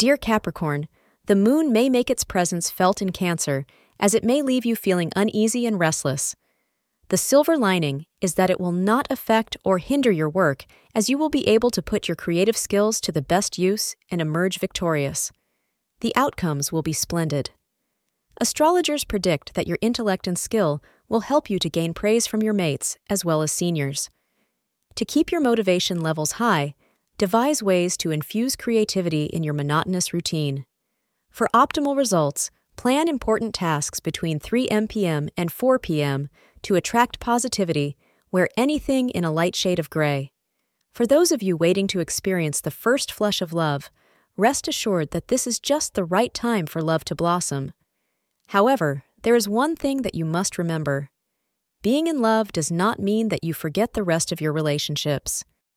Dear Capricorn, the moon may make its presence felt in Cancer, as it may leave you feeling uneasy and restless. The silver lining is that it will not affect or hinder your work, as you will be able to put your creative skills to the best use and emerge victorious. The outcomes will be splendid. Astrologers predict that your intellect and skill will help you to gain praise from your mates as well as seniors. To keep your motivation levels high, devise ways to infuse creativity in your monotonous routine. For optimal results, plan important tasks between 3 p.m. and 4 p.m. to attract positivity, wear anything in a light shade of gray. For those of you waiting to experience the first flush of love, rest assured that this is just the right time for love to blossom. However, there is one thing that you must remember. Being in love does not mean that you forget the rest of your relationships.